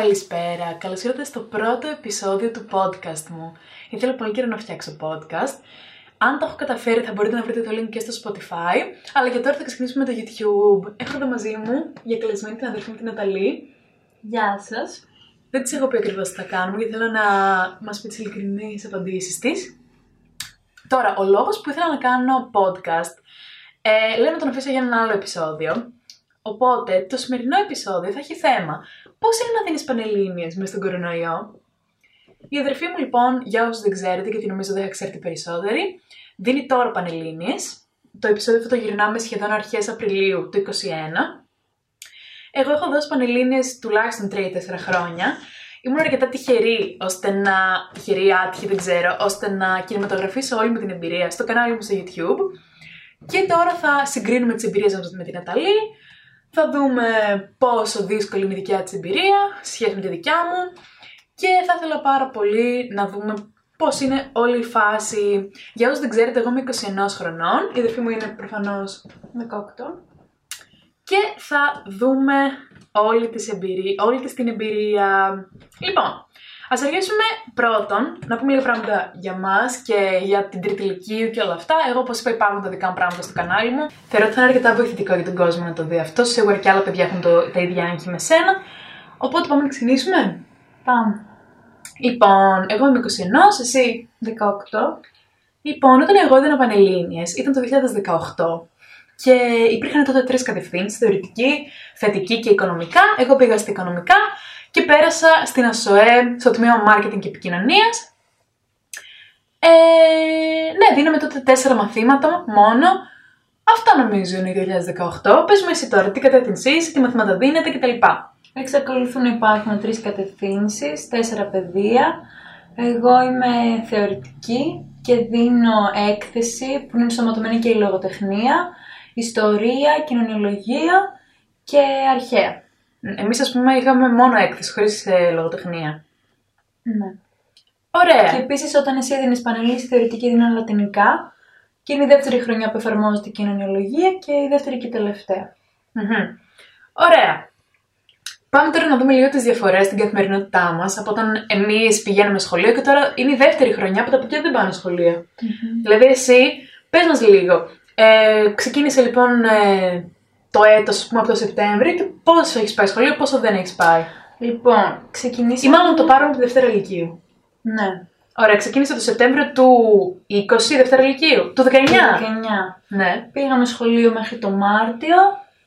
Καλησπέρα, καλώς ήρθατε στο πρώτο επεισόδιο του podcast μου. Ήθελα πολύ καιρό να φτιάξω podcast. Αν το έχω καταφέρει, θα μπορείτε να βρείτε το link και στο Spotify. Αλλά και τώρα θα ξεκινήσουμε με το YouTube. Έχω εδώ μαζί μου για καλεσμένη την αδερφή μου την Ναταλή. Γεια σας. Δεν της έχω πει ακριβώς τι θα κάνουμε, γιατί θέλω να μας πει τις ειλικρινεί απαντήσεις της. Τώρα, ο λόγος που ήθελα να κάνω podcast, ε, λέω να τον αφήσω για ένα άλλο επεισόδιο. Οπότε, το σημερινό επεισόδιο θα έχει θέμα Πώς είναι να δίνεις πανελίνε μες στον κορονοϊό; Η αδερφή μου, λοιπόν, για όσους δεν ξέρετε, γιατί νομίζω δεν θα ξέρετε περισσότεροι, δίνει τώρα πανελίνε. Το επεισόδιο αυτό το γυρνάμε σχεδόν αρχές Απριλίου του 2021. Εγώ έχω δώσει πανελίνε τουλάχιστον 3-4 χρόνια. Ήμουν αρκετά τυχερή, ώστε να. τυχερή, άτυχη, δεν ξέρω, ώστε να κινηματογραφήσω όλη μου την εμπειρία στο κανάλι μου στο YouTube. Και τώρα θα συγκρίνουμε τις εμπειρίες μας με την Αταλή, θα δούμε πόσο δύσκολη είναι η δικιά της εμπειρία, σχέση με τη δικιά μου και θα ήθελα πάρα πολύ να δούμε πώς είναι όλη η φάση. Για όσους δεν ξέρετε, εγώ είμαι 21 χρονών, η αδερφή μου είναι προφανώς 18 και θα δούμε όλη, της εμπειρία, όλη της την εμπειρία. Λοιπόν, Α αρχίσουμε πρώτον να πούμε λίγα πράγματα για μας και για την τρίτη ηλικία και όλα αυτά. Εγώ, όπως είπα, υπάρχουν τα δικά μου πράγματα στο κανάλι μου. Θεωρώ ότι θα είναι αρκετά βοηθητικό για τον κόσμο να το δει αυτό. Σίγουρα και άλλα παιδιά έχουν το, τα ίδια άγχη με σένα. Οπότε πάμε να ξεκινήσουμε. Πάμε. Λοιπόν, εγώ είμαι 21, εσύ 18. Λοιπόν, όταν εγώ έδινα Πανελλήνιες, ήταν το 2018 και υπήρχαν τότε τρεις κατευθύνσεις, θεωρητική, θετική και οικονομικά. Εγώ πήγα στα οικονομικά και πέρασα στην ΑΣΟΕ, στο τμήμα Marketing και Επικοινωνίας. Ε, ναι, δίναμε τότε τέσσερα μαθήματα μόνο. Αυτά νομίζω είναι 2018. Πες μου εσύ τώρα, τι κατεύθυνση είσαι, τι μαθήματα δίνετε κτλ. Εξακολουθούν να υπάρχουν τρεις κατευθύνσεις, τέσσερα παιδεία. Εγώ είμαι θεωρητική και δίνω έκθεση που είναι ενσωματωμένη και η λογοτεχνία, ιστορία, κοινωνιολογία και αρχαία. Εμείς, ας πούμε, είχαμε μόνο έκθεση, χωρίς ε, λογοτεχνία. Ναι. Ωραία. Και επίσης, όταν εσύ έδινες πανελίσει θεωρητική, έδιναν λατινικά. Και είναι η δεύτερη χρονιά που εφαρμόζεται η κοινωνιολογία και η δεύτερη και η τελευταία. Ωραία. Πάμε τώρα να δούμε λίγο τις διαφορές στην καθημερινότητά μας από όταν εμείς πηγαίνουμε σχολείο και τώρα είναι η δεύτερη χρονιά που τα παιδιά δεν πάνε Δηλαδή, εσύ, πες μας λίγο. Ε, ξεκίνησε λοιπόν ε, το έτος, πούμε, από το Σεπτέμβριο και πόσο έχεις πάει σχολείο, πόσο δεν έχεις πάει. Λοιπόν, ξεκινήσαμε... Ή μάλλον το πάρουμε από τη Δευτέρα Λυκείου. Ναι. Ωραία, ξεκίνησε το Σεπτέμβριο του 20 Δευτέρα Λυκείου, του 19. Του 19. Ναι. Πήγαμε σχολείο μέχρι το Μάρτιο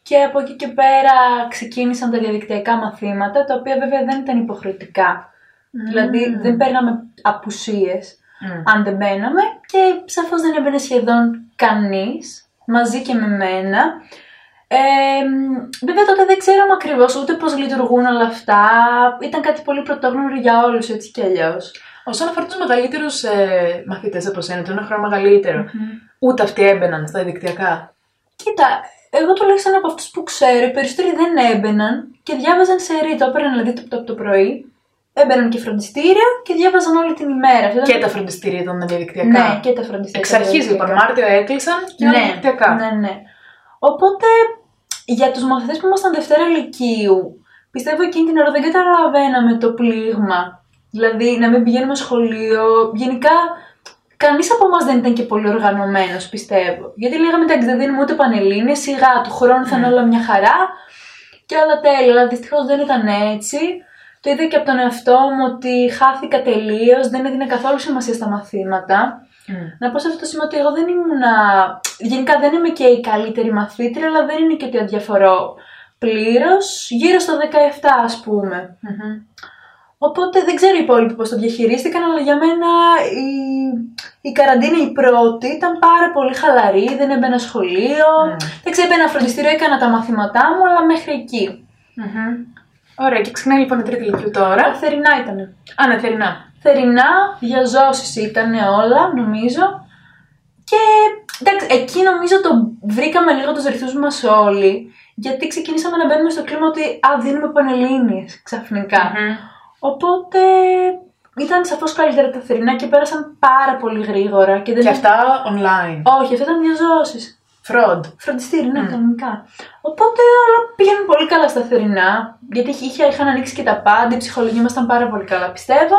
και από εκεί και πέρα ξεκίνησαν τα διαδικτυακά μαθήματα, τα οποία βέβαια δεν ήταν υποχρεωτικά. Δηλαδή δεν παίρναμε απουσίες αν δεν μπαίναμε και σαφώς δεν έμπαινε σχεδόν κανείς, μαζί και με μένα. Ε, βέβαια τότε δεν ξέραμε ακριβώς ούτε πώς λειτουργούν όλα αυτά. Ήταν κάτι πολύ πρωτόγνωρο για όλους έτσι κι αλλιώς. Όσον αφορά τους μεγαλύτερους ε, μαθητές από σένα, το ένα χρόνο μεγαλύτερο, ούτε αυτοί έμπαιναν στα δικτυακά. Κοίτα, εγώ τουλάχιστον από αυτούς που ξέρω, οι περισσότεροι δεν έμπαιναν και διάβαζαν σε ρίτο. Έπαιρναν δηλαδή το, το, το πρωί, έμπαιναν και φροντιστήρια και διάβαζαν όλη την ημέρα. Και τα φροντιστήρια ήταν διαδικτυακά. Ναι, και τα φροντιστήρια. Εξ αρχής λοιπόν, Μάρτιο έκλεισαν και όλα ναι, διαδικτυακά. Ναι, ναι. Οπότε για τους μαθητές που ήμασταν Δευτέρα Λυκείου, πιστεύω εκείνη την ώρα δεν καταλαβαίναμε το πλήγμα. Δηλαδή να μην πηγαίνουμε σχολείο. Γενικά, κανείς από εμάς δεν ήταν και πολύ οργανωμένος, πιστεύω. Γιατί λέγαμε εντάξει, δεν δίνουμε ούτε πανελίνε, σιγά του χρόνου θα είναι όλα μια χαρά και όλα τέλεια. Αλλά δυστυχώς δεν ήταν έτσι. Το είδα και από τον εαυτό μου ότι χάθηκα τελείως, δεν έδινε καθόλου σημασία στα μαθήματα. Mm. Να πω σε αυτό το σημείο ότι εγώ δεν ήμουν. Γενικά δεν είμαι και η καλύτερη μαθήτρια, αλλά δεν είναι και ότι αδιαφορώ πλήρως. Γύρω στο 17, ας πουμε Οπότε δεν ξέρω οι υπόλοιποι πώς το διαχειρίστηκαν, αλλά για μένα η, η καραντίνα η πρώτη ήταν πάρα πολύ χαλαρή. Δεν έμπαινα σχολείο. Mm. Δεν ξέρω, έμπαινα φροντιστήριο, έκανα τα μαθήματά μου, αλλά μέχρι εκεί. Ωραία, και ξεκινάει λοιπόν η τρίτη ηλικίου τώρα. Θερινά ήταν. Α, ναι, θερινά θερινά, διαζώσεις ήταν όλα, νομίζω. Και εντάξει, εκεί νομίζω το βρήκαμε λίγο τους ρυθμούς μας όλοι, γιατί ξεκινήσαμε να μπαίνουμε στο κλίμα ότι α, δίνουμε πανελλήνιες ξαφνικά. Οπότε ήταν σαφώς καλύτερα τα θερινά και πέρασαν πάρα πολύ γρήγορα. Και, δεν... και αυτά online. Όχι, αυτά ήταν διαζώσεις. Fraud. Φροντιστήρι, ναι, κανονικά. Οπότε όλα πήγαιναν πολύ καλά στα θερινά, γιατί είχε, είχε- είχαν ανοίξει και τα πάντα, η ψυχολογία μας ήταν πάρα πολύ καλά, πιστεύω.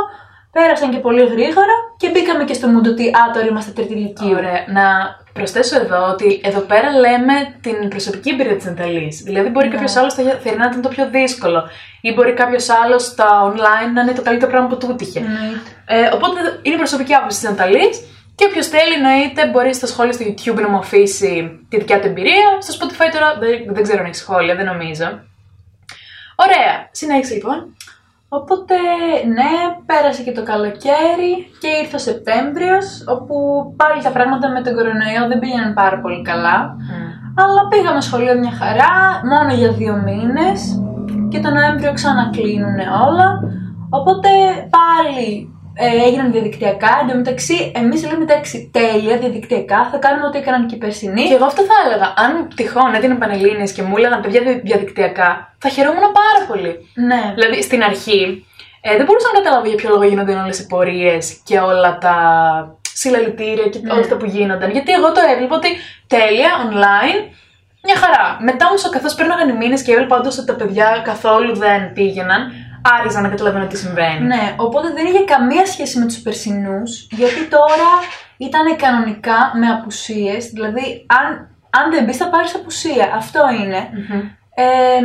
Πέρασαν και πολύ γρήγορα και μπήκαμε και στο μούντο ότι α, τώρα είμαστε τρίτη ηλικίου. Ωραία. Να προσθέσω εδώ ότι εδώ πέρα λέμε την προσωπική εμπειρία της Ναταλή. Δηλαδή, μπορεί Ναι. κάποιος άλλος στα θερινά να ήταν το πιο δύσκολο, ή μπορεί κάποιος άλλος στα online να είναι το καλύτερο πράγμα που του τύχε. Εννοείται. Ε, οπότε είναι η προσωπική άποψη της Ναταλή. Και όποιος θέλει, εννοείται, μπορεί στα σχόλια στο YouTube να μου αφήσει τη δικιά του εμπειρία. Στο Spotify τώρα δεν, δεν ξέρω αν έχει σχόλια, δεν νομίζω. Ωραία. Συνέχισε λοιπόν. Οπότε, ναι, πέρασε και το καλοκαίρι και ήρθε ο Σεπτέμβριος, όπου πάλι τα πράγματα με τον κορονοϊό δεν πήγαιναν πάρα πολύ καλά. Αλλά πήγαμε σχολείο μια χαρά, μόνο για δύο μήνες και το Νοέμβριο ξανακλίνουν όλα. Οπότε πάλι ε, έγιναν διαδικτυακά. Εν τω μεταξύ, εμείς λέμε εντάξει, τέλεια διαδικτυακά, θα κάνουμε ό,τι έκαναν και οι περσινοί. Και εγώ αυτό θα έλεγα. Αν τυχόν έδινε Πανελλήνιες και μου έλεγαν παιδιά δια- διαδικτυακά, θα χαιρόμουν πάρα πολύ. Ναι. Δηλαδή στην αρχή ε, δεν μπορούσα να καταλάβω για ποιο λόγο γίνονται όλες οι πορείες και όλα τα συλλαλητήρια και όλα αυτά που γίνονταν. Γιατί εγώ το έβλεπα ότι τέλεια, online, μια χαρά. Μετά όμως, καθώ πέρναγαν οι μήνες και έβλεπα όντως ότι τα παιδιά καθόλου δεν πήγαιναν, άρχισα να καταλαβαίνω τι συμβαίνει. Ναι, οπότε δεν είχε καμία σχέση με τους περσινούς, γιατί τώρα ήταν κανονικά με απουσίες, δηλαδή αν, αν δεν μπεις θα πάρεις απουσία, αυτό είναι. Μμμ. Ε,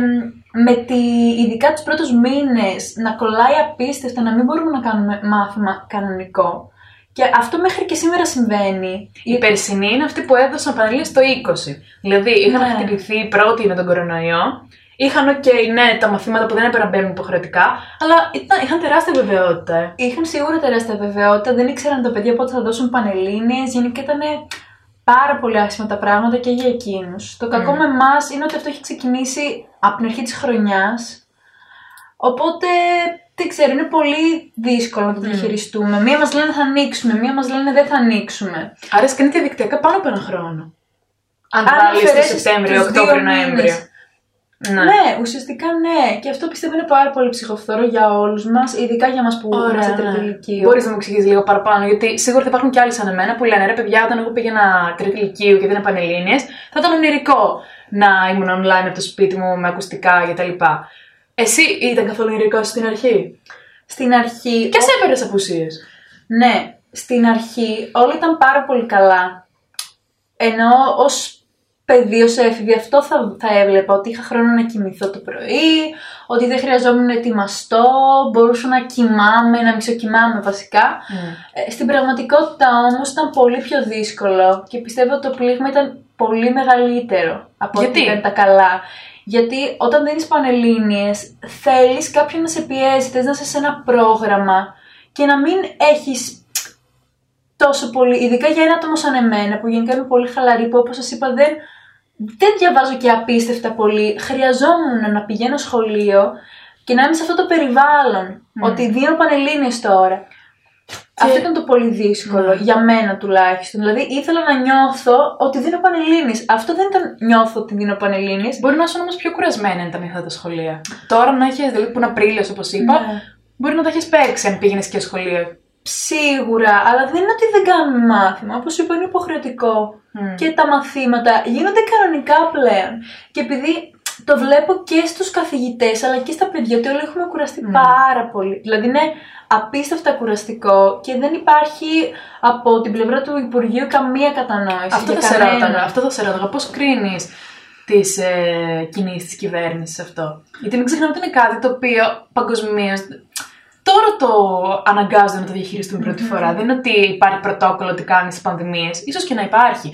με τη, ειδικά τους πρώτους μήνες να κολλάει απίστευτα, να μην μπορούμε να κάνουμε μάθημα κανονικό. Και αυτό μέχρι και σήμερα συμβαίνει. Οι περσινοί είναι αυτοί που έδωσαν Πανελλήνιες το 20. Δηλαδή είχαν Ναι. χτυπηθεί οι πρώτοι με τον κορονοϊό. Είχαν και ναι, τα μαθήματα που δεν έπρεπε να μπαίνουν υποχρεωτικά, αλλά ήταν, είχαν τεράστια βεβαιότητα. ε. Είχαν σίγουρα τεράστια βεβαιότητα, δεν ήξεραν τα παιδιά πότε θα δώσουν πανελλήνιες, γενικά ήταν πάρα πολύ άσχημα τα πράγματα και για εκείνους. Το κακό με εμάς είναι ότι αυτό έχει ξεκινήσει από την αρχή της χρονιάς, οπότε δεν ξέρω, είναι πολύ δύσκολο να το διαχειριστούμε. Μία μας λένε θα ανοίξουμε, μία μας λένε δεν θα ανοίξουμε. Άρα σκηνή διαδικτυακά πάνω από ένα χρόνο. Αν Αν βάλεις το αφαιρέσεις Σεπτέμβριο, τους δύο Οκτώβριο, μήνες. Νοέμβριο. Ναι. Ναι. ουσιαστικά ναι. Και αυτό πιστεύω είναι πάρα πολύ ψυχοφθόρο για όλους μας, ειδικά για μας που είμαστε τρίτη ηλικίου. Μπορείς να μου εξηγήσεις λίγο παραπάνω, γιατί σίγουρα θα υπάρχουν και άλλοι σαν εμένα που λένε ρε παιδιά, όταν εγώ πήγαινα τρίτη ηλικίου και δεν πανελλήνιες, θα ήταν ονειρικό να ήμουν online από το σπίτι μου με ακουστικά κτλ. Εσύ ήταν καθόλου ονειρικό στην αρχή; Στην αρχή... Και σε έπαιρνες απουσίες; Ναι, στην αρχή όλα ήταν πάρα πολύ καλά. Ενώ ως παιδί, ω έφηβη, αυτό θα, θα έβλεπα ότι είχα χρόνο να κοιμηθώ το πρωί, ότι δεν χρειαζόμουν να ετοιμαστώ, μπορούσα να κοιμάμαι, να μισοκοιμάμαι βασικά. Ε, στην πραγματικότητα όμως ήταν πολύ πιο δύσκολο και πιστεύω ότι το πλήγμα ήταν πολύ μεγαλύτερο από ό,τι Γιατί; ήταν τα καλά. Γιατί όταν δίνεις πανελλήνιες θέλεις κάποιον να σε πιέζει, θες να είσαι σε ένα πρόγραμμα και να μην έχεις τόσο πολύ, ειδικά για ένα άτομο σαν εμένα που γενικά είμαι πολύ χαλαρή που όπως σας είπα δεν, δεν διαβάζω και απίστευτα πολύ. Χρειαζόμουν να πηγαίνω σχολείο και να είμαι σε αυτό το περιβάλλον. Ότι δίνω πανελλήνιες τώρα. Αυτό ήταν το πολύ δύσκολο, για μένα τουλάχιστον. Δηλαδή ήθελα να νιώθω ότι δίνω πανελλήνιες. Αυτό δεν ήταν νιώθω ότι δίνω πανελλήνιες. Μπορεί να ήσουν όμως πιο κουρασμένη αν ήταν αυτά τα σχολεία. Τώρα να έχεις, δηλαδή που είναι Απρίλιος όπως είπα, Ναι. μπορεί να τα έχεις παίξει αν πήγαινες και σχολείο. Σίγουρα, αλλά δεν είναι ότι δεν κάνουμε μάθημα. Όπως είπα, είναι υποχρεωτικό. Μμ. Και τα μαθήματα γίνονται κανονικά πλέον. Και επειδή το βλέπω και στους καθηγητές, αλλά και στα παιδιά, ότι όλοι έχουμε κουραστεί πάρα πολύ. Δηλαδή είναι απίστευτα κουραστικό και δεν υπάρχει από την πλευρά του Υπουργείου καμία κατανόηση. Αυτό για θα, σε κανέναν. ρώταγα, αυτό θα σε ρώταγα. Πώς κρίνεις τις ε, κινήσεις της κυβέρνησης αυτό; Γιατί μην ξεχνάμε ότι είναι κάτι το οποίο παγκοσμίως. Τώρα το αναγκάζονται να το διαχειριστούν πρώτη φορά. Δεν είναι ότι υπάρχει πρωτόκολλο ότι κάνεις τι πανδημίες. σω και να υπάρχει.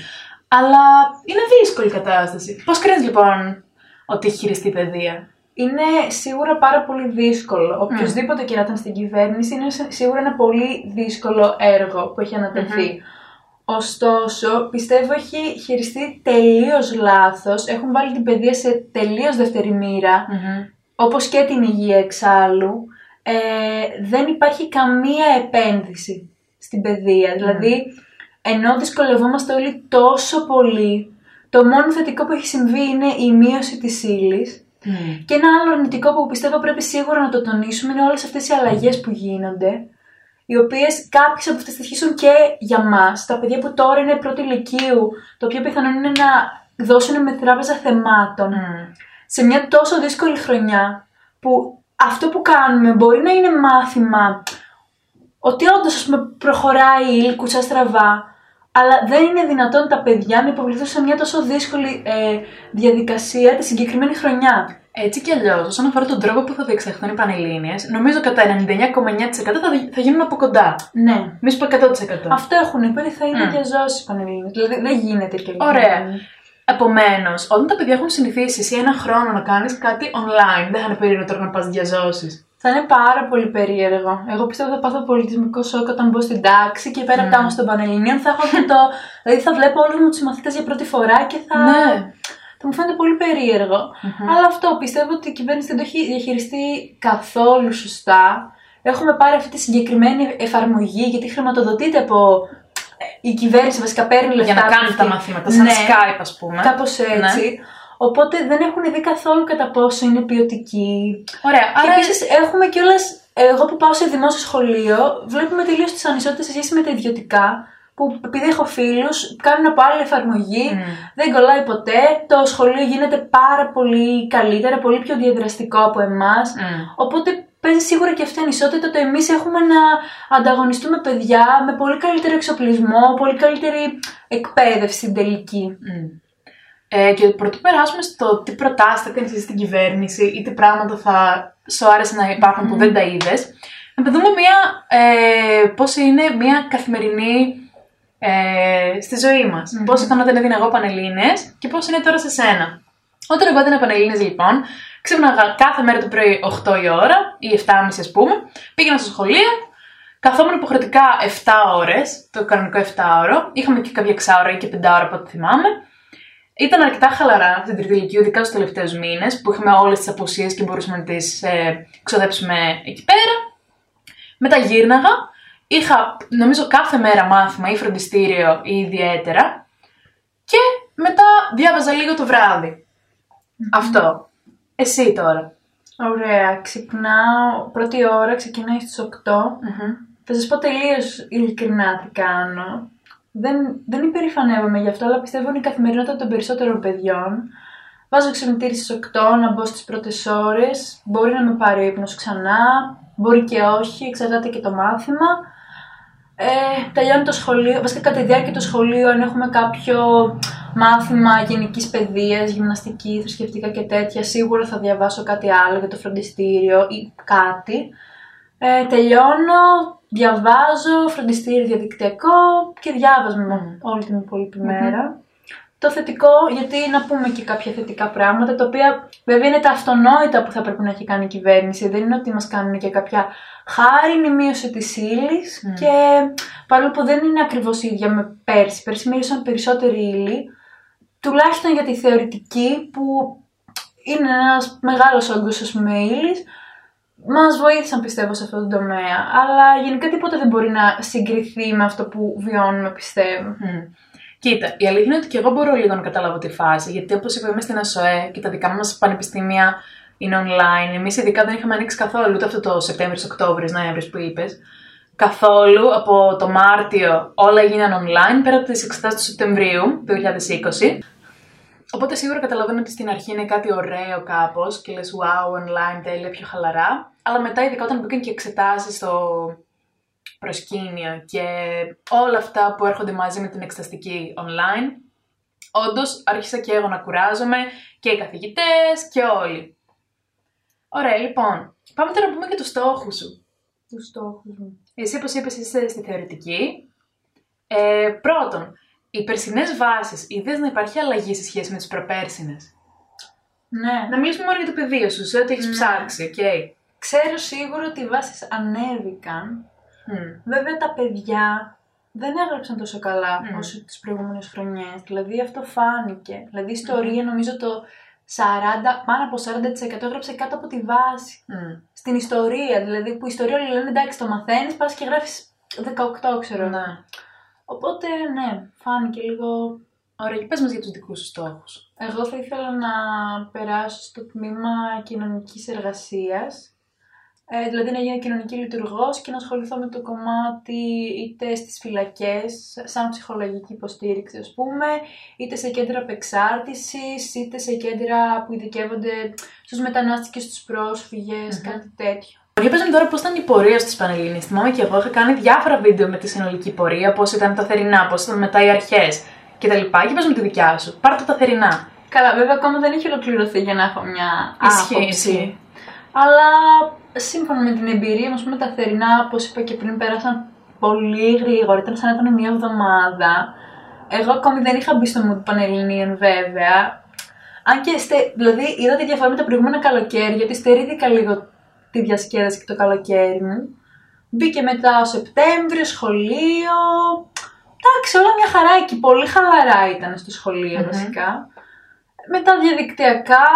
Αλλά είναι δύσκολη η κατάσταση. Πώς κρίνεις λοιπόν ότι έχει χειριστεί η παιδεία; Είναι σίγουρα πάρα πολύ δύσκολο. Οποιοδήποτε και να ήταν στην κυβέρνηση είναι σε- σίγουρα ένα πολύ δύσκολο έργο που έχει ανατεθεί. Ωστόσο, πιστεύω έχει χειριστεί τελείως λάθος. Έχουν βάλει την παιδεία σε τελείως δεύτερη μοίρα, όπως και την υγεία εξάλλου. Ε, δεν υπάρχει καμία επένδυση στην παιδεία. Δηλαδή, ενώ δυσκολευόμαστε όλοι τόσο πολύ, το μόνο θετικό που έχει συμβεί είναι η μείωση της ύλης. Και ένα άλλο αρνητικό που πιστεύω πρέπει σίγουρα να το τονίσουμε είναι όλες αυτές οι αλλαγές που γίνονται. οι οποίες κάποιες από αυτές θα ισχύσουν και για μας. Τα παιδιά που τώρα είναι πρώτη ηλικίου, το οποίο πιθανόν είναι να δώσουν με τράπεζα θεμάτων σε μια τόσο δύσκολη χρονιά που αυτό που κάνουμε μπορεί να είναι μάθημα ότι όντως προχωράει η ήλκουσα στραβά, αλλά δεν είναι δυνατόν τα παιδιά να υποβληθούν σε μια τόσο δύσκολη ε, διαδικασία τη συγκεκριμένη χρονιά. Έτσι κι αλλιώς, όσον αφορά τον τρόπο που θα διεξαχθούν οι πανελλήνιες, νομίζω κατά 99,9% θα, θα γίνουν από κοντά. Ναι. Μη σου πω 100%. Αυτό έχουν πει ότι θα είναι mm. διαζώσει οι πανελλήνιες. Δηλαδή δεν γίνεται και Ωραία. Επομένως, όταν τα παιδιά έχουν συνηθίσει εσύ ένα χρόνο να κάνεις κάτι online, δεν θα είναι περίεργο τώρα να πας διαζώσεις. Θα είναι πάρα πολύ περίεργο. Εγώ πιστεύω θα πάθω πολιτισμικό σοκ όταν μπω στην τάξη και πέρα mm. από τα των Πανελληνίων θα έχω και το. δηλαδή θα βλέπω όλους μου τους μαθητές για πρώτη φορά και θα. Ναι. Θα μου φαίνεται πολύ περίεργο. Mm-hmm. Αλλά αυτό πιστεύω ότι η κυβέρνηση δεν το έχει διαχειριστεί καθόλου σωστά. Έχουμε πάρει αυτή τη συγκεκριμένη εφαρμογή γιατί χρηματοδοτείται από η κυβέρνηση βασικά παίρνει λεφτά. Για να κάνει τα μαθήματα, σαν ναι, Skype, ας πούμε. Κάπως έτσι. Ναι. Οπότε δεν έχουν δει καθόλου κατά πόσο είναι ποιοτική. Ωραία. Και άρα... επίσης έχουμε κιόλας. Εγώ που πάω σε δημόσιο σχολείο, βλέπουμε τελείως τις ανισότητες σε σχέση με τα ιδιωτικά. Που επειδή έχω φίλους, κάνουν από άλλη εφαρμογή, mm. δεν κολλάει ποτέ. Το σχολείο γίνεται πάρα πολύ καλύτερα, πολύ πιο διαδραστικό από εμάς. Mm. Οπότε παίζει σίγουρα και αυτή η ανισότητα ότι εμείς έχουμε να ανταγωνιστούμε παιδιά με πολύ καλύτερο εξοπλισμό, πολύ καλύτερη εκπαίδευση στην τελική. Mm. Ε, και πρωτού περάσουμε στο τι προτάσεις θα κάνεις στην κυβέρνηση ή τι πράγματα θα σου άρεσε να υπάρχουν mm. που δεν τα είδες, να δούμε μια, ε, πώς είναι μια καθημερινή ε, στη ζωή μας. Mm-hmm. Πώς ήταν όταν έδινα εγώ Πανελλήνες και πώς είναι τώρα σε σένα. Όταν εγώ έδινα Πανελλήνες λοιπόν, Ξύπναγα κάθε μέρα το πρωί 8 η ώρα ή 7.30 ας πούμε. Πήγαινα στο σχολείο, καθόμουν υποχρεωτικά 7 ώρες, το κανονικό 7 ώρο. Είχαμε και κάποια 6 ώρα ή και 5 ώρα από ό,τι θυμάμαι. Ήταν αρκετά χαλαρά στην τρίτη ηλικία, ειδικά στους τελευταίους μήνες που είχαμε όλες τις αποσίε και μπορούσαμε να τις ε, ξοδέψουμε εκεί πέρα. Μετά γύρναγα. Είχα, νομίζω, κάθε μέρα μάθημα ή φροντιστήριο ή ιδιαίτερα. Και μετά διάβαζα λίγο το βράδυ. Αυτό. Εσύ τώρα. Ωραία. Ξυπνάω. Πρώτη ώρα ξεκινάει στις 8. Θα σας πω τελείως ειλικρινά τι κάνω. Δεν, δεν υπερηφανεύομαι γι' αυτό, αλλά πιστεύω είναι η καθημερινότητα των περισσότερων παιδιών. Βάζω ξυπνητήρι στις 8 να μπω στις πρώτες ώρες. Μπορεί να με πάρει ο ύπνος ξανά, μπορεί και όχι, εξαρτάται και το μάθημα. Ε, τελειώνει το σχολείο, βασικά κατά τη διάρκεια του σχολείου, αν έχουμε κάποιο μάθημα γενικής παιδείας, γυμναστική, θρησκευτικά και τέτοια, σίγουρα θα διαβάσω κάτι άλλο για το φροντιστήριο ή κάτι. Ε, τελειώνω, διαβάζω, φροντιστήριο διαδικτυακό και διάβασμα όλη την υπόλοιπη μέρα. Το θετικό, γιατί να πούμε και κάποια θετικά πράγματα, τα οποία βέβαια είναι τα αυτονόητα που θα πρέπει να έχει κάνει η κυβέρνηση. Δεν είναι ότι μας κάνουν και κάποια χάρη μείωση της ύλης και παρόλο που δεν είναι ακριβώς ίδια με πέρσι, πέρσι μίλησαν περισσότερη ύλη, τουλάχιστον για τη θεωρητική που είναι ένας μεγάλος όγκος ας πούμε ύλης, μας βοήθησαν πιστεύω σε αυτό το τομέα, αλλά γενικά τίποτα δεν μπορεί να συγκριθεί με αυτό που βιώνουμε πιστεύω. Mm. Κοίτα, η αλήθεια είναι ότι και εγώ μπορώ λίγο να καταλάβω τη φάση, γιατί όπως είπαμε στην ΑΣΟΕ και τα δικά μας πανεπιστήμια είναι online, εμείς ειδικά δεν είχαμε ανοίξει καθόλου ούτε αυτό το Σεπτέμβριο, Οκτώβριο, Νοέμβριο που είπες, καθόλου από το Μάρτιο όλα έγιναν online πέρα από τις εξετάσεις του Σεπτεμβρίου του 2020. Οπότε σίγουρα καταλαβαίνω ότι στην αρχή είναι κάτι ωραίο κάπως και λες wow, online, τέλεια, πιο χαλαρά. Αλλά μετά, ειδικά όταν μπήκαν και εξετάσεις στο προσκήνιο και όλα αυτά που έρχονται μαζί με την εξεταστική online, όντως άρχισα και εγώ να κουράζομαι και οι καθηγητές και όλοι. Ωραία, λοιπόν. Πάμε τώρα να πούμε και τους στόχους σου. Τους στόχους μου. Εσύ, όπως είπες, είσαι στη θεωρητική. Ε, πρώτον, οι περσινές βάσεις, είδε να υπάρχει αλλαγή σε σχέση με τις προπέρσινες; Ναι. Να μιλήσουμε μόνο για το πεδίο σου, σε ό,τι έχεις ναι. ψάξει, okay. Ξέρω σίγουρα ότι οι βάσεις ανέβηκαν. Mm. Βέβαια τα παιδιά δεν έγραψαν τόσο καλά mm. όσο τις προηγούμενες χρονιές. Δηλαδή αυτό φάνηκε. Δηλαδή η ιστορία νομίζω το 40, πάνω από 40% έγραψε κάτω από τη βάση. Mm. Στην ιστορία, δηλαδή που η ιστορία όλοι λένε εντάξει το μαθαίνεις, πας και γράφεις 18 ξέρω. Ναι. Οπότε ναι, φάνηκε λίγο... Ωραία, και πες μας για τους δικούς σου στόχους. Εγώ θα ήθελα να περάσω στο τμήμα κοινωνικής εργασίας Ε, δηλαδή να γίνω κοινωνική λειτουργός και να ασχοληθώ με το κομμάτι είτε στις φυλακές, σαν ψυχολογική υποστήριξη ας πούμε, είτε σε κέντρα απεξάρτησης, είτε σε κέντρα που ειδικεύονται στους μετανάστες και στους προσφυγες κάτι τέτοιο. Για πες μου τώρα πώς ήταν η πορεία στις Πανελλήνιες. Θυμάμαι και εγώ είχα κάνει διάφορα βίντεο με τη συνολική πορεία, πώς ήταν τα θερινά, πώς ήταν μετά οι αρχές κτλ. Για πες μου τη δικιά σου. Πάρτε τα θερινά. Καλά, βέβαια ακόμα δεν έχει ολοκληρωθεί για να έχω μια Ισχύει, άποψη. Ισχύει. Αλλά σύμφωνα με την εμπειρία μας, με τα θερινά, όπως είπα και πριν, πέρασαν πολύ γρήγορα. Ήταν σαν να ήταν μια εβδομάδα. Εγώ ακόμη δεν είχα μπει στο mood Πανελληνίων βέβαια. Αν και, στε, δηλαδή, είδα τη διαφορά με τα προηγούμενα καλοκαίρια, γιατί στερήθηκα λίγο τη διασκέδαση και το καλοκαίρι μου. Μπήκε μετά ο Σεπτέμβριο, σχολείο. Εντάξει, όλα μια χαρά εκεί. Πολύ χαλαρά ήταν στο σχολειο βασικά. Μετά διαδικτυακά,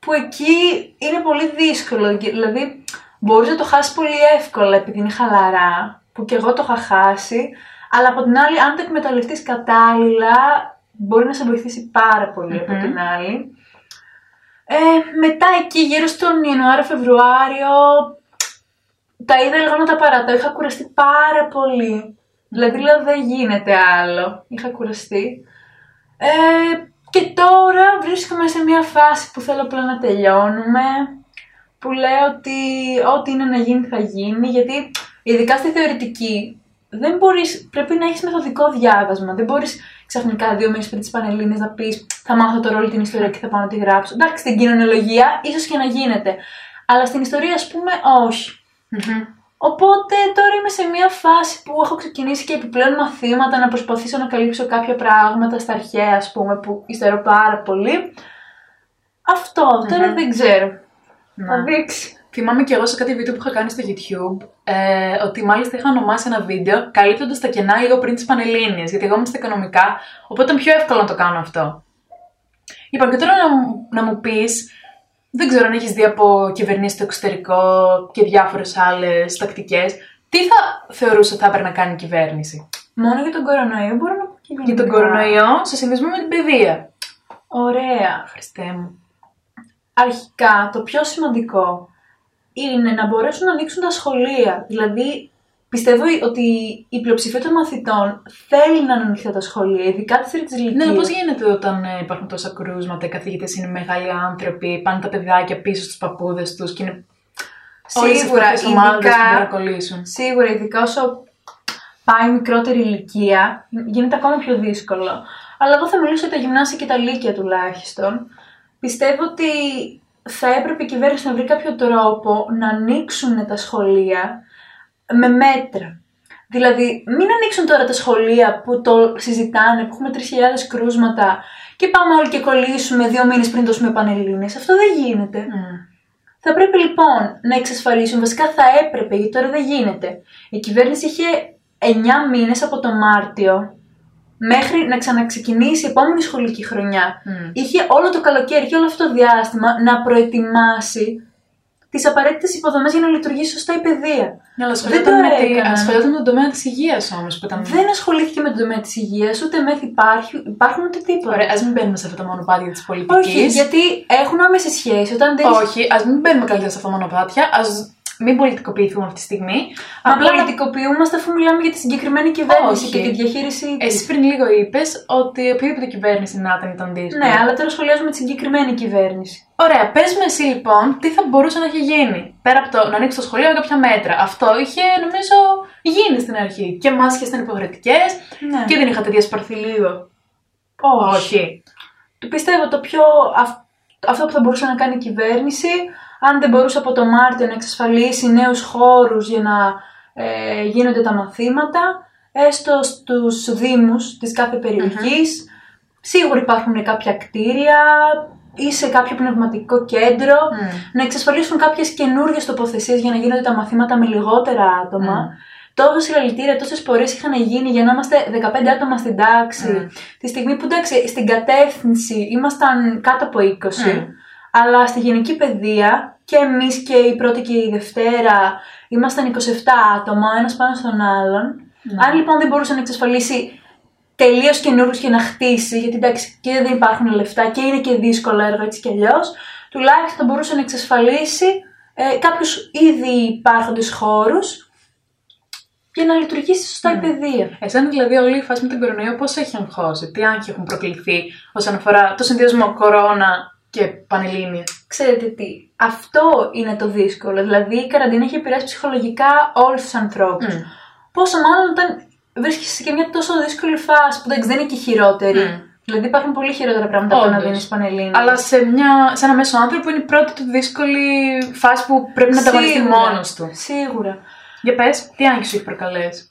που εκεί είναι πολύ δύσκολο. Δηλαδή, μπορείς να το χάσεις πολύ εύκολα επειδή είναι χαλαρά, που και εγώ το είχα χάσει. Αλλά από την άλλη, αν το εκμεταλλευτείς κατάλληλα, μπορεί να σε βοηθήσει πάρα πολύ από την άλλη. Ε, μετά εκεί, γύρω στον Ιανουάριο-Φεβρουάριο, τα είδα λίγο να τα παρατάω. Είχα κουραστεί πάρα πολύ. Δηλαδή, λέω, δεν γίνεται άλλο. Είχα κουραστεί. Ε, και τώρα βρίσκομαι σε μια φάση που θέλω απλά να τελειώνουμε. Που λέω ότι ό,τι είναι να γίνει θα γίνει. Γιατί ειδικά στη θεωρητική δεν μπορείς, πρέπει να έχεις μεθοδικό διάβασμα. Δεν μπορείς ξαφνικά δύο μήνες πριν τις Πανελλήνες να πεις θα μάθω το ρόλο την ιστορία και θα πάω να τη γράψω. Εντάξει, στην κοινωνιολογία ίσως και να γίνεται. Αλλά στην ιστορία ας πούμε όχι. Οπότε τώρα είμαι σε μια φάση που έχω ξεκινήσει και επιπλέον μαθήματα να προσπαθήσω να καλύψω κάποια πράγματα στα αρχαία, ας πούμε, που υστερώ πάρα πολύ. Αυτό, τώρα δεν ξέρω. Θα δείξει. Θυμάμαι και εγώ σε κάτι βίντεο που είχα κάνει στο YouTube ε, ότι μάλιστα είχα ονομάσει ένα βίντεο καλύπτοντας τα κενά λίγο πριν τι Πανελλήνιε. Γιατί εγώ ήμουν στα οικονομικά, οπότε ήταν πιο εύκολο να το κάνω αυτό. Λοιπόν, και τώρα να, μου- να μου πεις, δεν ξέρω αν έχεις δει από κυβερνήσεις στο εξωτερικό και διάφορες άλλες τακτικές, τι θα θεωρούσε ότι θα έπρεπε να κάνει η κυβέρνηση; Μόνο για τον κορονοϊό μπορώ να πω και Για γενικά. τον κορονοϊό, σε συνδυασμό με την παιδεία. Ωραία. Χριστέ μου. Αρχικά, το πιο σημαντικό είναι να μπορέσουν να ανοίξουν τα σχολεία. Δηλαδή, πιστεύω ότι η πλειοψηφία των μαθητών θέλει να είναι ανοιχτά τα σχολεία, ειδικά τη τρίτη ηλικία. Ναι, πώς γίνεται όταν ε, υπάρχουν τόσα κρούσματα, οι καθηγητές είναι μεγάλοι άνθρωποι, πάνε τα παιδάκια πίσω στους παππούδες τους και είναι Σίγουρα, όλες αυτές οι ομάδες που ειδικά- μπορεί να κολλήσουν. Σίγουρα, ειδικά όσο πάει η μικρότερη ηλικία, γίνεται ακόμα πιο δύσκολο. Αλλά εγώ θα μιλήσω για τα γυμνάσια και τα λύκεια τουλάχιστον. Πιστεύω ότι θα έπρεπε η κυβέρνηση να βρει κάποιο τρόπο να ανοίξουν τα σχολεία με μέτρα. Δηλαδή, μην ανοίξουν τώρα τα σχολεία που το συζητάνε, που έχουμε 3.000 κρούσματα και πάμε όλοι και κολλήσουμε δύο μήνες πριν δώσουμε πανελλήνες. Αυτό δεν γίνεται. Θα πρέπει λοιπόν να εξασφαλίσουν, βασικά θα έπρεπε, γιατί τώρα δεν γίνεται. Η κυβέρνηση είχε 9 μήνες από το Μάρτιο μέχρι να ξαναξεκινήσει η επόμενη σχολική χρονιά. Μμ. Είχε όλο το καλοκαίρι και όλο αυτό το διάστημα να προετοιμάσει τις απαραίτητες υποδομές για να λειτουργήσει σωστά η παιδεία. Ναι, αλλά Δεν ασχολιόταν το με, τη- έκαναν. ασχολιόταν με τον τομέα της υγείας όμως που ήταν. Δεν ασχολήθηκε με τον τομέα της υγείας, ούτε μεθ υπάρχει, υπάρχουν ούτε τίποτα. Ωραία, ας μην μπαίνουμε σε αυτά τα μονοπάτια της πολιτικής. Όχι, γιατί έχουν άμεση σχέση. Όταν δεν Όχι, ας μην μπαίνουμε καλύτερα σε αυτά τα μονοπάτια. Α μην πολιτικοποιηθούμε αυτή τη στιγμή. Μα Απλά πολιτικοποιούμαστε αφού μιλάμε για τη συγκεκριμένη κυβέρνηση Όχι. και τη διαχείρισή της. Εσύ πριν λίγο είπες ότι οποιαδήποτε κυβέρνηση να ήταν ήταν δύσκολη. Ναι, αλλά τώρα σχολιάζουμε τη συγκεκριμένη κυβέρνηση. Ωραία, πες με εσύ λοιπόν τι θα μπορούσε να έχει γίνει. Πέρα από το να ανοίξει το σχολείο με κάποια μέτρα. Αυτό είχε νομίζω γίνει στην αρχή. Και μάσκες ήταν υποχρεωτικές Ναι. και δεν είχατε διασπαρθεί λίγο. Όχι. Το πιστεύω το πιο. αυ- αυτό που θα μπορούσε να κάνει η κυβέρνηση, αν δεν μπορούσε από το Μάρτιο να εξασφαλίσει νέους χώρους για να ε, γίνονται τα μαθήματα, έστω στους δήμους της κάθε περιοχής. Σίγουρα υπάρχουν κάποια κτίρια ή σε κάποιο πνευματικό κέντρο, Μμ. να εξασφαλίσουν κάποιες καινούργιες τοποθεσίες για να γίνονται τα μαθήματα με λιγότερα άτομα. Μμ. Τόσα συλλαλητήρια, τόσες πορείες είχαν γίνει για να είμαστε 15 άτομα στην τάξη. Μμ. Τη στιγμή που εντάξει, στην κατεύθυνση ήμασταν κάτω από 20, Μμ. Αλλά στη γενική παιδεία και εμείς και η πρώτη και η Δευτέρα ήμασταν 27 άτομα, ένας πάνω στον άλλον. Ναι. Αν λοιπόν δεν μπορούσε να εξασφαλίσει τελείως καινούριου και να χτίσει, γιατί εντάξει και δεν υπάρχουν λεφτά και είναι και δύσκολο έργο έτσι κι αλλιώς, τουλάχιστον μπορούσε να εξασφαλίσει ε, κάποιους ήδη υπάρχοντες χώρους για να λειτουργήσει σωστά η παιδεία. Εσένα δηλαδή όλη η φάση με τον κορονοϊό πώς έχει αγχώσει, τι άγχη έχουν προκληθεί όσον αφορά το συνδυασμό κορώνα και πανελλήνιες. Ξέρετε τι, αυτό είναι το δύσκολο. Δηλαδή η καραντίνα έχει επηρεάσει ψυχολογικά όλους τους ανθρώπους. Μμ. Πόσο μάλλον όταν βρίσκεσαι σε και μια τόσο δύσκολη φάση που εντάξει, δεν είναι και η χειρότερη. Μμ. Δηλαδή υπάρχουν πολύ χειρότερα πράγματα από το να Όντως. δίνεις πανελλήνιες. Αλλά σε, μια, σε ένα μέσο άνθρωπο είναι η πρώτη του δύσκολη φάση που πρέπει να ανταγωνιστεί Σίγουρα. μόνος του. Σίγουρα. Για πες, τι άγχη σου έχει προκαλέσει;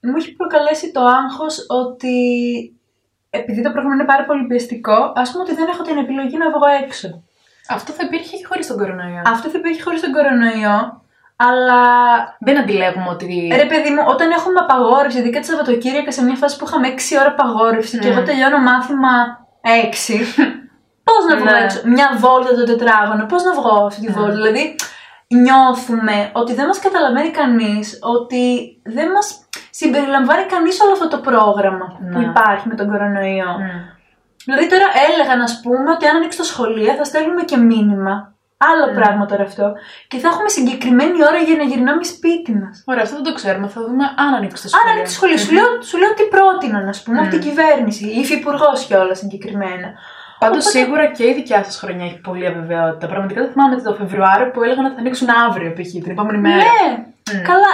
Μου έχει προκαλέσει το άγχος ότι επειδή το πρόγραμμα είναι πάρα πολύ πιεστικό, ας πούμε ότι δεν έχω την επιλογή να βγω έξω. Αυτό θα υπήρχε και χωρίς τον κορονοϊό. Αυτό θα υπήρχε χωρίς τον κορονοϊό, αλλά Δεν αντιλέγουμε ότι... Ρε παιδί μου, όταν έχουμε απαγόρευση, ειδικά τη Σαββατοκύριακα σε μια φάση που είχαμε 6 ώρα απαγόρευση και Ναι. εγώ τελειώνω μάθημα 6. Πώς να βγω Ναι. έξω, μια βόλτα το τετράγωνο, πώς να βγω αυτή τη Ναι. βόλτα; Δηλαδή, νιώθουμε ότι δεν μας καταλαβαίνει κανείς, ότι δεν μας συμπεριλαμβάνει κανείς όλο αυτό το πρόγραμμα που Ναι. υπάρχει με τον κορονοϊό. Μμ. Δηλαδή, τώρα έλεγα να πούμε ότι αν ανοίξει τα σχολεία θα στέλνουμε και μήνυμα. Άλλο Mm. πράγμα τώρα αυτό. Και θα έχουμε συγκεκριμένη ώρα για να γυρνάμε σπίτι μας. Ωραία, αυτό δεν το ξέρουμε. Θα δούμε αν ανοίξει το Αν σχολείο. ανοίξει σχολείο, σου λέω, σου λέω τι πρότειναν, ας πούμε, από Μμ. την κυβέρνηση, η υφυπουργός κιόλα συγκεκριμένα. Πάντως Οπότε- σίγουρα και η δικιά σας χρονιά έχει πολλή αβεβαιότητα. Πραγματικά δεν θυμάμαι το Φεβρουάριο που έλεγαν ότι θα ανοίξουν αύριο π.χ. την επόμενη μέρα. Ναι, Μμ. καλά.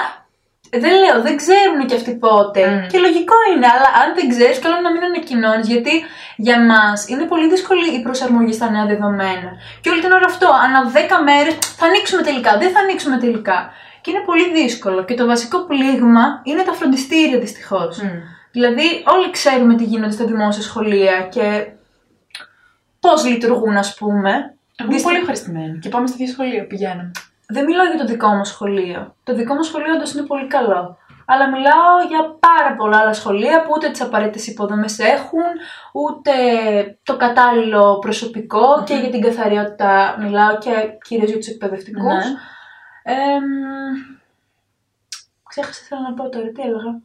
Δεν λέω, δεν ξέρουν κι αυτοί πότε. Μμ. Και λογικό είναι, αλλά αν δεν ξέρεις, καλό είναι να μην ανακοινώνεις, γιατί για μας είναι πολύ δύσκολη η προσαρμογή στα νέα δεδομένα. Και όλη την ώρα αυτό, ανά 10 μέρες θα ανοίξουμε τελικά, δεν θα ανοίξουμε τελικά. Και είναι πολύ δύσκολο. Και το βασικό πλήγμα είναι τα φροντιστήρια δυστυχώς. Μμ. Δηλαδή, όλοι ξέρουμε τι γίνονται στα δημόσια σχολεία και πώς λειτουργούν, ας πούμε. Εγώ είμαι Δυσ- πολύ ευχαριστημένη και πάμε στο ίδιο σχολείο. Πηγαίνουμε. Δεν μιλάω για το δικό μου σχολείο. Το δικό μου σχολείο όντως είναι πολύ καλό. Αλλά μιλάω για πάρα πολλά άλλα σχολεία που ούτε τις απαραίτητες υποδομές έχουν, ούτε το κατάλληλο προσωπικό και για την καθαριότητα μιλάω και κυρίως για τους εκπαιδευτικούς. Ναι. Ξέχασα τι θέλω να πω τώρα, τι έλεγα.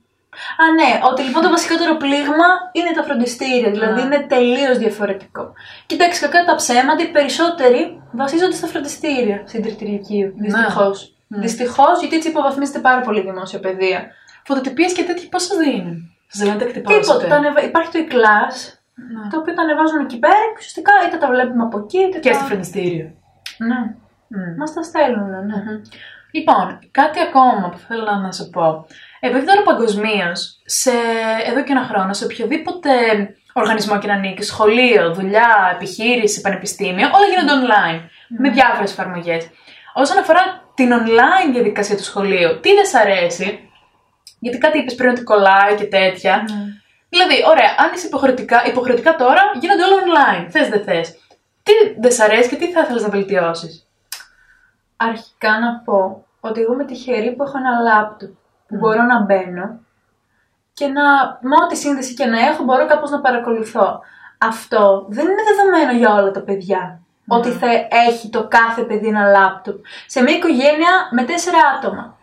Α, ναι, ότι λοιπόν το βασικότερο πλήγμα είναι τα φροντιστήρια, δηλαδή Ναι. είναι τελείως διαφορετικό. Κοιτάξτε, κακά τα ψέματα, οι περισσότεροι βασίζονται στα φροντιστήρια στην τρίτη ηλικίου. Δυστυχώς. Ναι. Δυστυχώς, γιατί έτσι υποβαθμίζεται πάρα πολύ η δημόσια παιδεία. Φωτοτυπίες και τέτοιοι πώς σας δίνουν; Σας λένε τα εκτυπώσετε. Τίποτα. Τα ανεβα... Υπάρχει το e-class, Ναι. το οποίο τα ανεβάζουν εκεί πέρα και ουσιαστικά είτε τα βλέπουμε από εκεί, είτε Και τα... στο φροντιστήριο. Ναι. Μμ. Μας τα στέλνουν, ναι. Μμμ. Λοιπόν, κάτι ακόμα που θέλω να σου πω. Επειδή τώρα παγκοσμίως, σε εδώ και ένα χρόνο, σε οποιοδήποτε οργανισμό και να ανήκει, σχολείο, δουλειά, επιχείρηση, πανεπιστήμιο, όλα γίνονται online. Με διάφορες εφαρμογές. Όσον αφορά την online διαδικασία του σχολείου, τι δεν σ' αρέσει, γιατί κάτι είπες πριν ότι κολλάει και τέτοια. Ναι. Δηλαδή, ωραία, αν είσαι υποχρεωτικά, υποχρεωτικά τώρα, γίνονται όλα online. Θες, δεν θες. Τι δεν σ' αρέσει και τι θα ήθελες να βελτιώσεις; Αρχικά να πω ότι εγώ είμαι τυχερή που έχω ένα λάπτοπ που μπορώ να μπαίνω και να, με ό,τι σύνδεση και να έχω, μπορώ κάπως να παρακολουθώ. Αυτό δεν είναι δεδομένο για όλα τα παιδιά. Ότι θα έχει το κάθε παιδί ένα λάπτοπ. Σε μια οικογένεια με τέσσερα άτομα.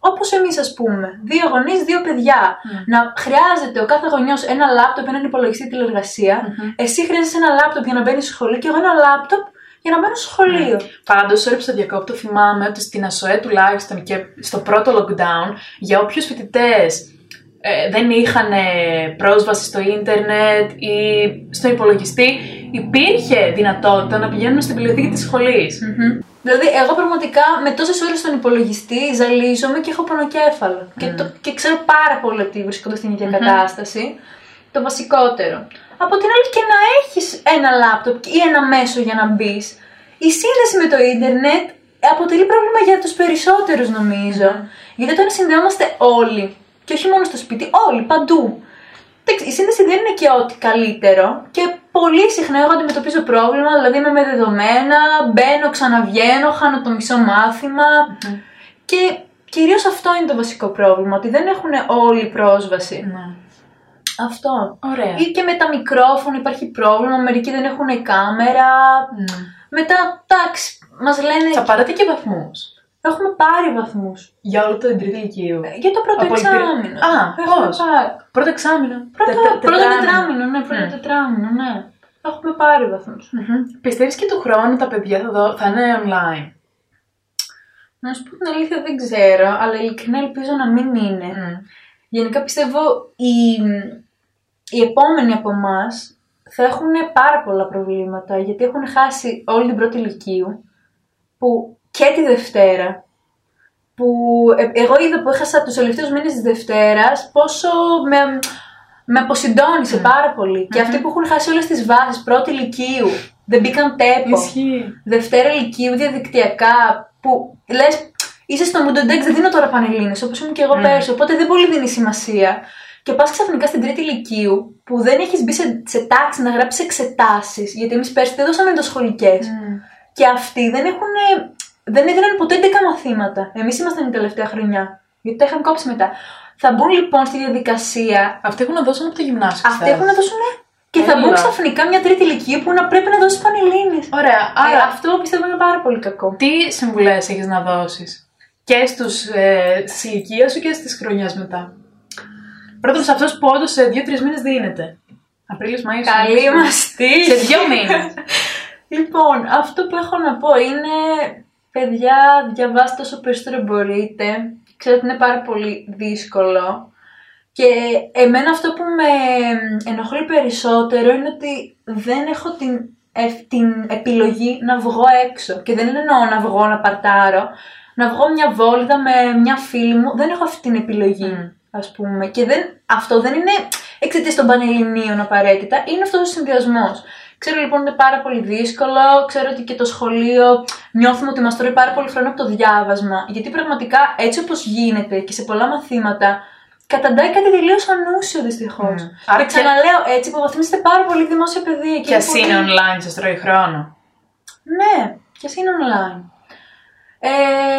Όπως εμείς, ας πούμε. Δύο γονείς, δύο παιδιά. Να χρειάζεται ο κάθε γονιός ένα λάπτοπ, έναν υπολογιστή τηλεργασία. Εσύ χρειάζεσαι ένα λάπτοπ για να μπαίνεις στο σχολείο και εγώ ένα λάπτοπ για να μπαίνω στο σχολείο. Πάντως, sorry που στο διακόπτω, θυμάμαι ότι στην ΑΣΟΕ τουλάχιστον και στο πρώτο lockdown, για όποιους φοιτητές ε, δεν είχαν ε, πρόσβαση στο ίντερνετ ή στο υπολογιστή, υπήρχε δυνατότητα να πηγαίνουν στην βιβλιοθήκη της σχολής. Δηλαδή, εγώ πραγματικά με τόσες ώρες στον υπολογιστή ζαλίζομαι και έχω πονοκέφαλο. Και, το, και ξέρω πάρα πολύ ότι βρίσκονται στην ίδια κατάσταση. Το βασικότερο. Από την άλλη, και να έχεις ένα λάπτοπ ή ένα μέσο για να μπεις, η σύνδεση με το ίντερνετ αποτελεί πρόβλημα για τους περισσότερους, νομίζω. Γιατί όταν συνδεόμαστε όλοι, και όχι μόνο στο σπίτι, όλοι, παντού. Εντάξει, Η σύνδεση δεν είναι και ό,τι καλύτερο και πολύ συχνά εγώ αντιμετωπίζω πρόβλημα, δηλαδή είμαι με δεδομένα, μπαίνω, ξαναβγαίνω, χάνω το μισό μάθημα και κυρίως αυτό είναι το βασικό πρόβλημα, ότι δεν έχουν όλοι πρόσβαση. Ναι. Αυτό. Ωραία. Ή και με τα μικρόφωνα υπάρχει πρόβλημα, μερικοί δεν έχουν κάμερα. Ναι. Μετά, εντάξει, μας λένε Θα πάρετε και βαθμούς. έχουμε πάρει βαθμούς. Για όλο το τρίτη ηλικίου. Για το πρώτο Από εξάμεινο. Α, Έχουμε πώς; πάρει. Πρώτο εξάμεινο. Πρώτο, Τε- τε- πρώτο τετράμινο. τετράμινο, ναι, πρώτο Μμ. τετράμινο, ναι. Έχουμε πάρει βαθμούς. Μμμ. Πιστεύεις και του χρόνου τα παιδιά θα, δω, θα είναι online; Να σου πω την αλήθεια δεν ξέρω, αλλά ειλικρινά ελπίζω να μην είναι. Μμ. Γενικά πιστεύω οι, οι επόμενοι από εμάς θα έχουν πάρα πολλά προβλήματα γιατί έχουν χάσει όλη την πρώτη ηλικίου που και τη Δευτέρα που ε, εγώ είδα που έχασα τους τελευταίους μήνες της Δευτέρας πόσο με, με αποσυντώνησε πάρα πολύ. Και αυτοί που έχουν χάσει όλες τις βάσεις πρώτη ηλικίου, δεν μπήκαν τέπο. Ισχύει. Δευτέρα ηλικίου διαδικτυακά που λες είσαι στο Μουντοντέξ, δεν δίνω τώρα πανελλήνες όπως ήμουν και εγώ πέρσι, οπότε δεν πολύ δίνει σημασία. Και πας ξαφνικά στην τρίτη ηλικίου που δεν έχεις μπει σε, σε τάξη να γράψεις εξετάσεις, γιατί εμείς πέρσι δεν δώσαμε εντοσχολικές. Και αυτοί δεν έχουν. Δεν έδιναν ποτέ 11 μαθήματα. Εμείς ήμασταν η τελευταία χρονιά. Γιατί τα είχαμε κόψει μετά. Θα μπουν λοιπόν στη διαδικασία. Αυτοί έχουν να δώσουν από το γυμνάσιο. Αυτοί πιστεύω. έχουν να δώσουν. Και θα Έλα. μπουν ξαφνικά μια τρίτη ηλικία που να πρέπει να δώσεις πανελλήνες. Ωραία. Άρα Άρα, αυτό πιστεύω είναι πάρα πολύ κακό. τι συμβουλές έχεις να δώσεις και στους, ε, στη ηλικία σου και στις χρονιές μετά; Πρώτον, σε αυτό που όντω σε δύο-τρεις μήνες δίνεται. Απρίλιος, Μάιος. Καλή μαστή. Σε δύο μήνες. Λοιπόν, αυτό που έχω να πω είναι, παιδιά, διαβάστε όσο περισσότερο μπορείτε. Ξέρω ότι είναι πάρα πολύ δύσκολο. Και εμένα αυτό που με ενοχλεί περισσότερο είναι ότι δεν έχω την, ευ- την επιλογή να βγω έξω. Και δεν εννοώ να βγω να παρτάρω. Να βγω μια βόλτα με μια φίλη μου. Δεν έχω αυτή την επιλογή, Μμ. Ας πούμε. Και δεν, αυτό δεν είναι εξαιτίας των πανελληνίων απαραίτητα. Είναι αυτός ο συνδυασμός. Ξέρω λοιπόν ότι είναι πάρα πολύ δύσκολο. Ξέρω ότι και το σχολείο νιώθουμε ότι μας τρώει πάρα πολύ χρόνο από το διάβασμα. Γιατί πραγματικά έτσι όπως γίνεται και σε πολλά μαθήματα, καταντάει κάτι τελείως ανούσιο δυστυχώς. Μμ. Άρα Άρα και και- ξαναλέω, έτσι υποβαθμίζεται πάρα πολύ η δημόσια παιδεία. Και ας πολύ- είναι online, σας τρώει χρόνο. ναι, και ας είναι online. Ε,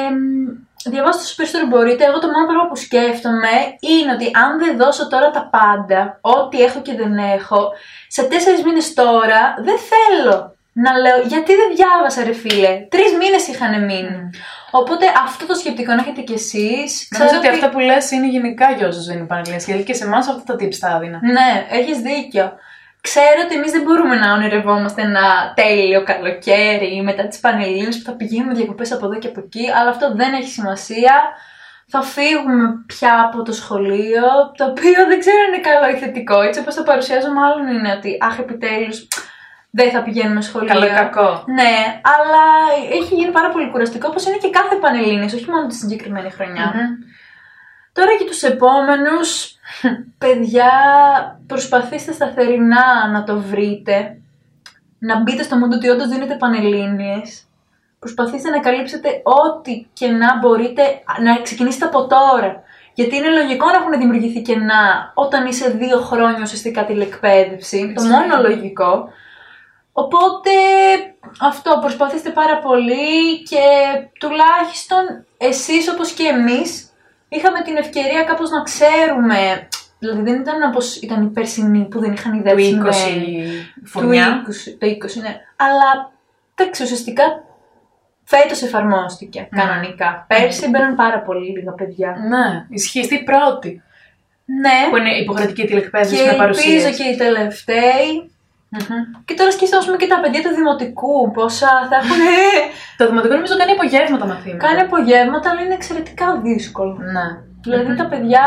μ, διαβάστε όσο περισσότερο μπορείτε. Εγώ το μόνο πράγμα που σκέφτομαι είναι ότι αν δεν δώσω τώρα τα πάντα, ό,τι έχω και δεν έχω, σε τέσσερις μήνες τώρα δεν θέλω να λέω γιατί δεν διάβασα ρε φίλε; Τρεις μήνες είχαν μείνει. Οπότε αυτό το σκεπτικό να έχετε κι εσείς. Νομίζω Ξέρω ότι αυτά που λες είναι γενικά για όσους δεν είναι πανελλήνιες. Γιατί και σε εμάς αυτά τα tips τα έδινα. Ναι, έχεις δίκιο. Ξέρω ότι εμείς δεν μπορούμε να ονειρευόμαστε ένα τέλειο καλοκαίρι μετά τις Πανελλήνες που θα πηγαίνουμε διακοπές από εδώ και από εκεί, αλλά αυτό δεν έχει σημασία. Θα φύγουμε πια από το σχολείο, το οποίο δεν ξέρω αν είναι καλό ή θετικό. Έτσι όπως το παρουσιάζω μάλλον είναι ότι αχ επιτέλους δεν θα πηγαίνουμε σχολείο. Καλό ή κακό. Ναι, αλλά έχει γίνει πάρα πολύ κουραστικό όπως είναι και κάθε Πανελλήνες, όχι μόνο τη συγκεκριμένη χρονιά. Τώρα και τους επόμενους, παιδιά, προσπαθήστε σταθερινά να το βρείτε. Να μπείτε στο μόντο ότι όντως δίνετε πανελλήνιες. Προσπαθήστε να καλύψετε ό,τι κενά μπορείτε να ξεκινήσετε από τώρα. Γιατί είναι λογικό να έχουν δημιουργηθεί κενά όταν είσαι δύο χρόνια ουσιαστικά τηλεκπαίδευση. Το Ισχύει. μόνο λογικό. Οπότε αυτό προσπαθήστε πάρα πολύ και τουλάχιστον εσείς όπως και εμείς είχαμε την ευκαιρία κάπως να ξέρουμε. Δηλαδή δεν ήταν όπως ήταν οι περσινοί που δεν είχαν ιδέα Του τι 20 συμβαίνει. φουρνιά. Του 20, το 20, ναι. Αλλά εντάξει, ουσιαστικά φέτος εφαρμόστηκε κανονικά. Πέρσι μπαίνουν πάρα πολύ λίγα παιδιά. Ναι, ισχύει. Στη πρώτη. Ναι, Που είναι υποχρεωτική τηλεκπαίδευση και με ελπίζω παρουσίαση. και οι τελευταίοι. Και τώρα σκέφτομαι και τα παιδιά του δημοτικού, πόσα θα έχουν Το δημοτικό νομίζω κάνει απογεύματα μαθήματα. κάνει απογεύματα, αλλά είναι εξαιρετικά δύσκολο. Ναι. Δηλαδή τα παιδιά.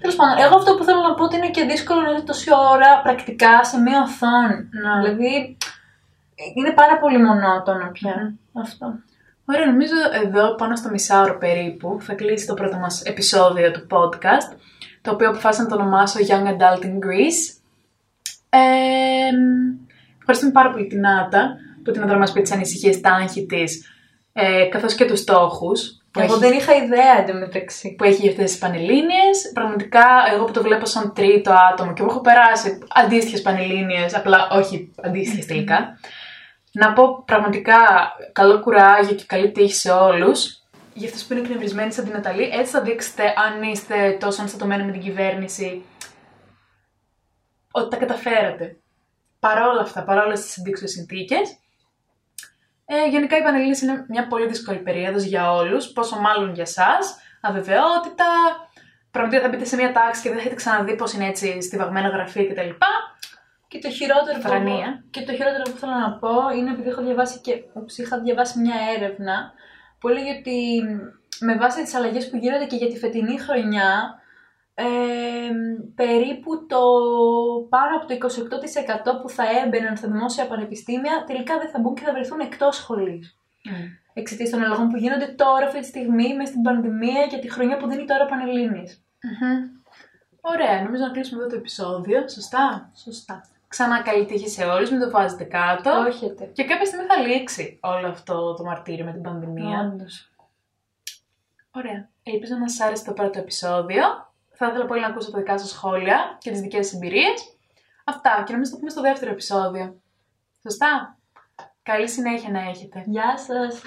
Τέλος πάντων, εγώ αυτό που θέλω να πω ότι είναι και δύσκολο να δει τόση ώρα πρακτικά σε μία οθόνη. Ναι. Δηλαδή είναι πάρα πολύ μονότονο πια αυτό. Ωραία, νομίζω εδώ πάνω στο μισάωρο περίπου θα κλείσει το πρώτο μας επεισόδιο του podcast, το οποίο αποφάσισα να το ονομάσω Young Adult in Greece. Ε, ευχαριστούμε πάρα πολύ την Άτα που την έδρα μας πει τις ανησυχίες, τα άγχη της, ε, καθώς και τους στόχους που, Εγώ έχει, δεν είχα ιδέα εντωμεταξύ. που έχει για αυτές τις πανελλήνιες. Πραγματικά, εγώ που το βλέπω σαν τρίτο άτομο και εγώ έχω περάσει αντίστοιχες πανελλήνιες, απλά όχι αντίστοιχες τελικά. Να πω πραγματικά καλό κουράγιο και καλή τύχη σε όλους. Για αυτούς που είναι εκνευρισμένοι σαν την Ναταλή, έτσι θα δείξετε αν είστε τόσο αναστατωμένοι με την κυβέρνηση ότι τα καταφέρατε. Παρόλα αυτά, παρόλες τις αντίξωε συνθήκες. Ε, γενικά η Πανελλήνιες είναι μια πολύ δύσκολη περίοδος για όλους, πόσο μάλλον για σας, αβεβαιότητα, πραγματικά θα μπείτε σε μια τάξη και δεν θα έχετε ξαναδεί πώς είναι έτσι στιβαγμένα γραφεία κτλ. Και το χειρότερο που, Φρανία. και το χειρότερο που θέλω να πω είναι επειδή έχω διαβάσει και ούψ, είχα διαβάσει μια έρευνα που έλεγε ότι με βάση τις αλλαγές που γίνονται και για τη φετινή χρονιά, ε, περίπου το πάνω από το 28% που θα έμπαιναν στα δημόσια πανεπιστήμια τελικά δεν θα μπουν και θα βρεθούν εκτός σχολής. Εξαιτίας των αλλαγών που γίνονται τώρα αυτή τη στιγμή μες στην πανδημία και τη χρονιά που δίνει τώρα ο Πανελλήνης. Ωραία, νομίζω να κλείσουμε εδώ το επεισόδιο, σωστά; Σωστά. Ξανά καλή τύχη σε όλους, μην το βάζετε κάτω. Όχετε. Και κάποια στιγμή θα λήξει όλο αυτό το μαρτύριο με την πανδημία. Όντως. Ωραία. Ελπίζω να σας άρεσε το πρώτο επεισόδιο. Θα ήθελα πολύ να ακούσω τα δικά σας σχόλια και τις δικές σας εμπειρίες. Αυτά και νομίζω θα πούμε στο δεύτερο επεισόδιο. Σωστά; Καλή συνέχεια να έχετε. Γεια σας.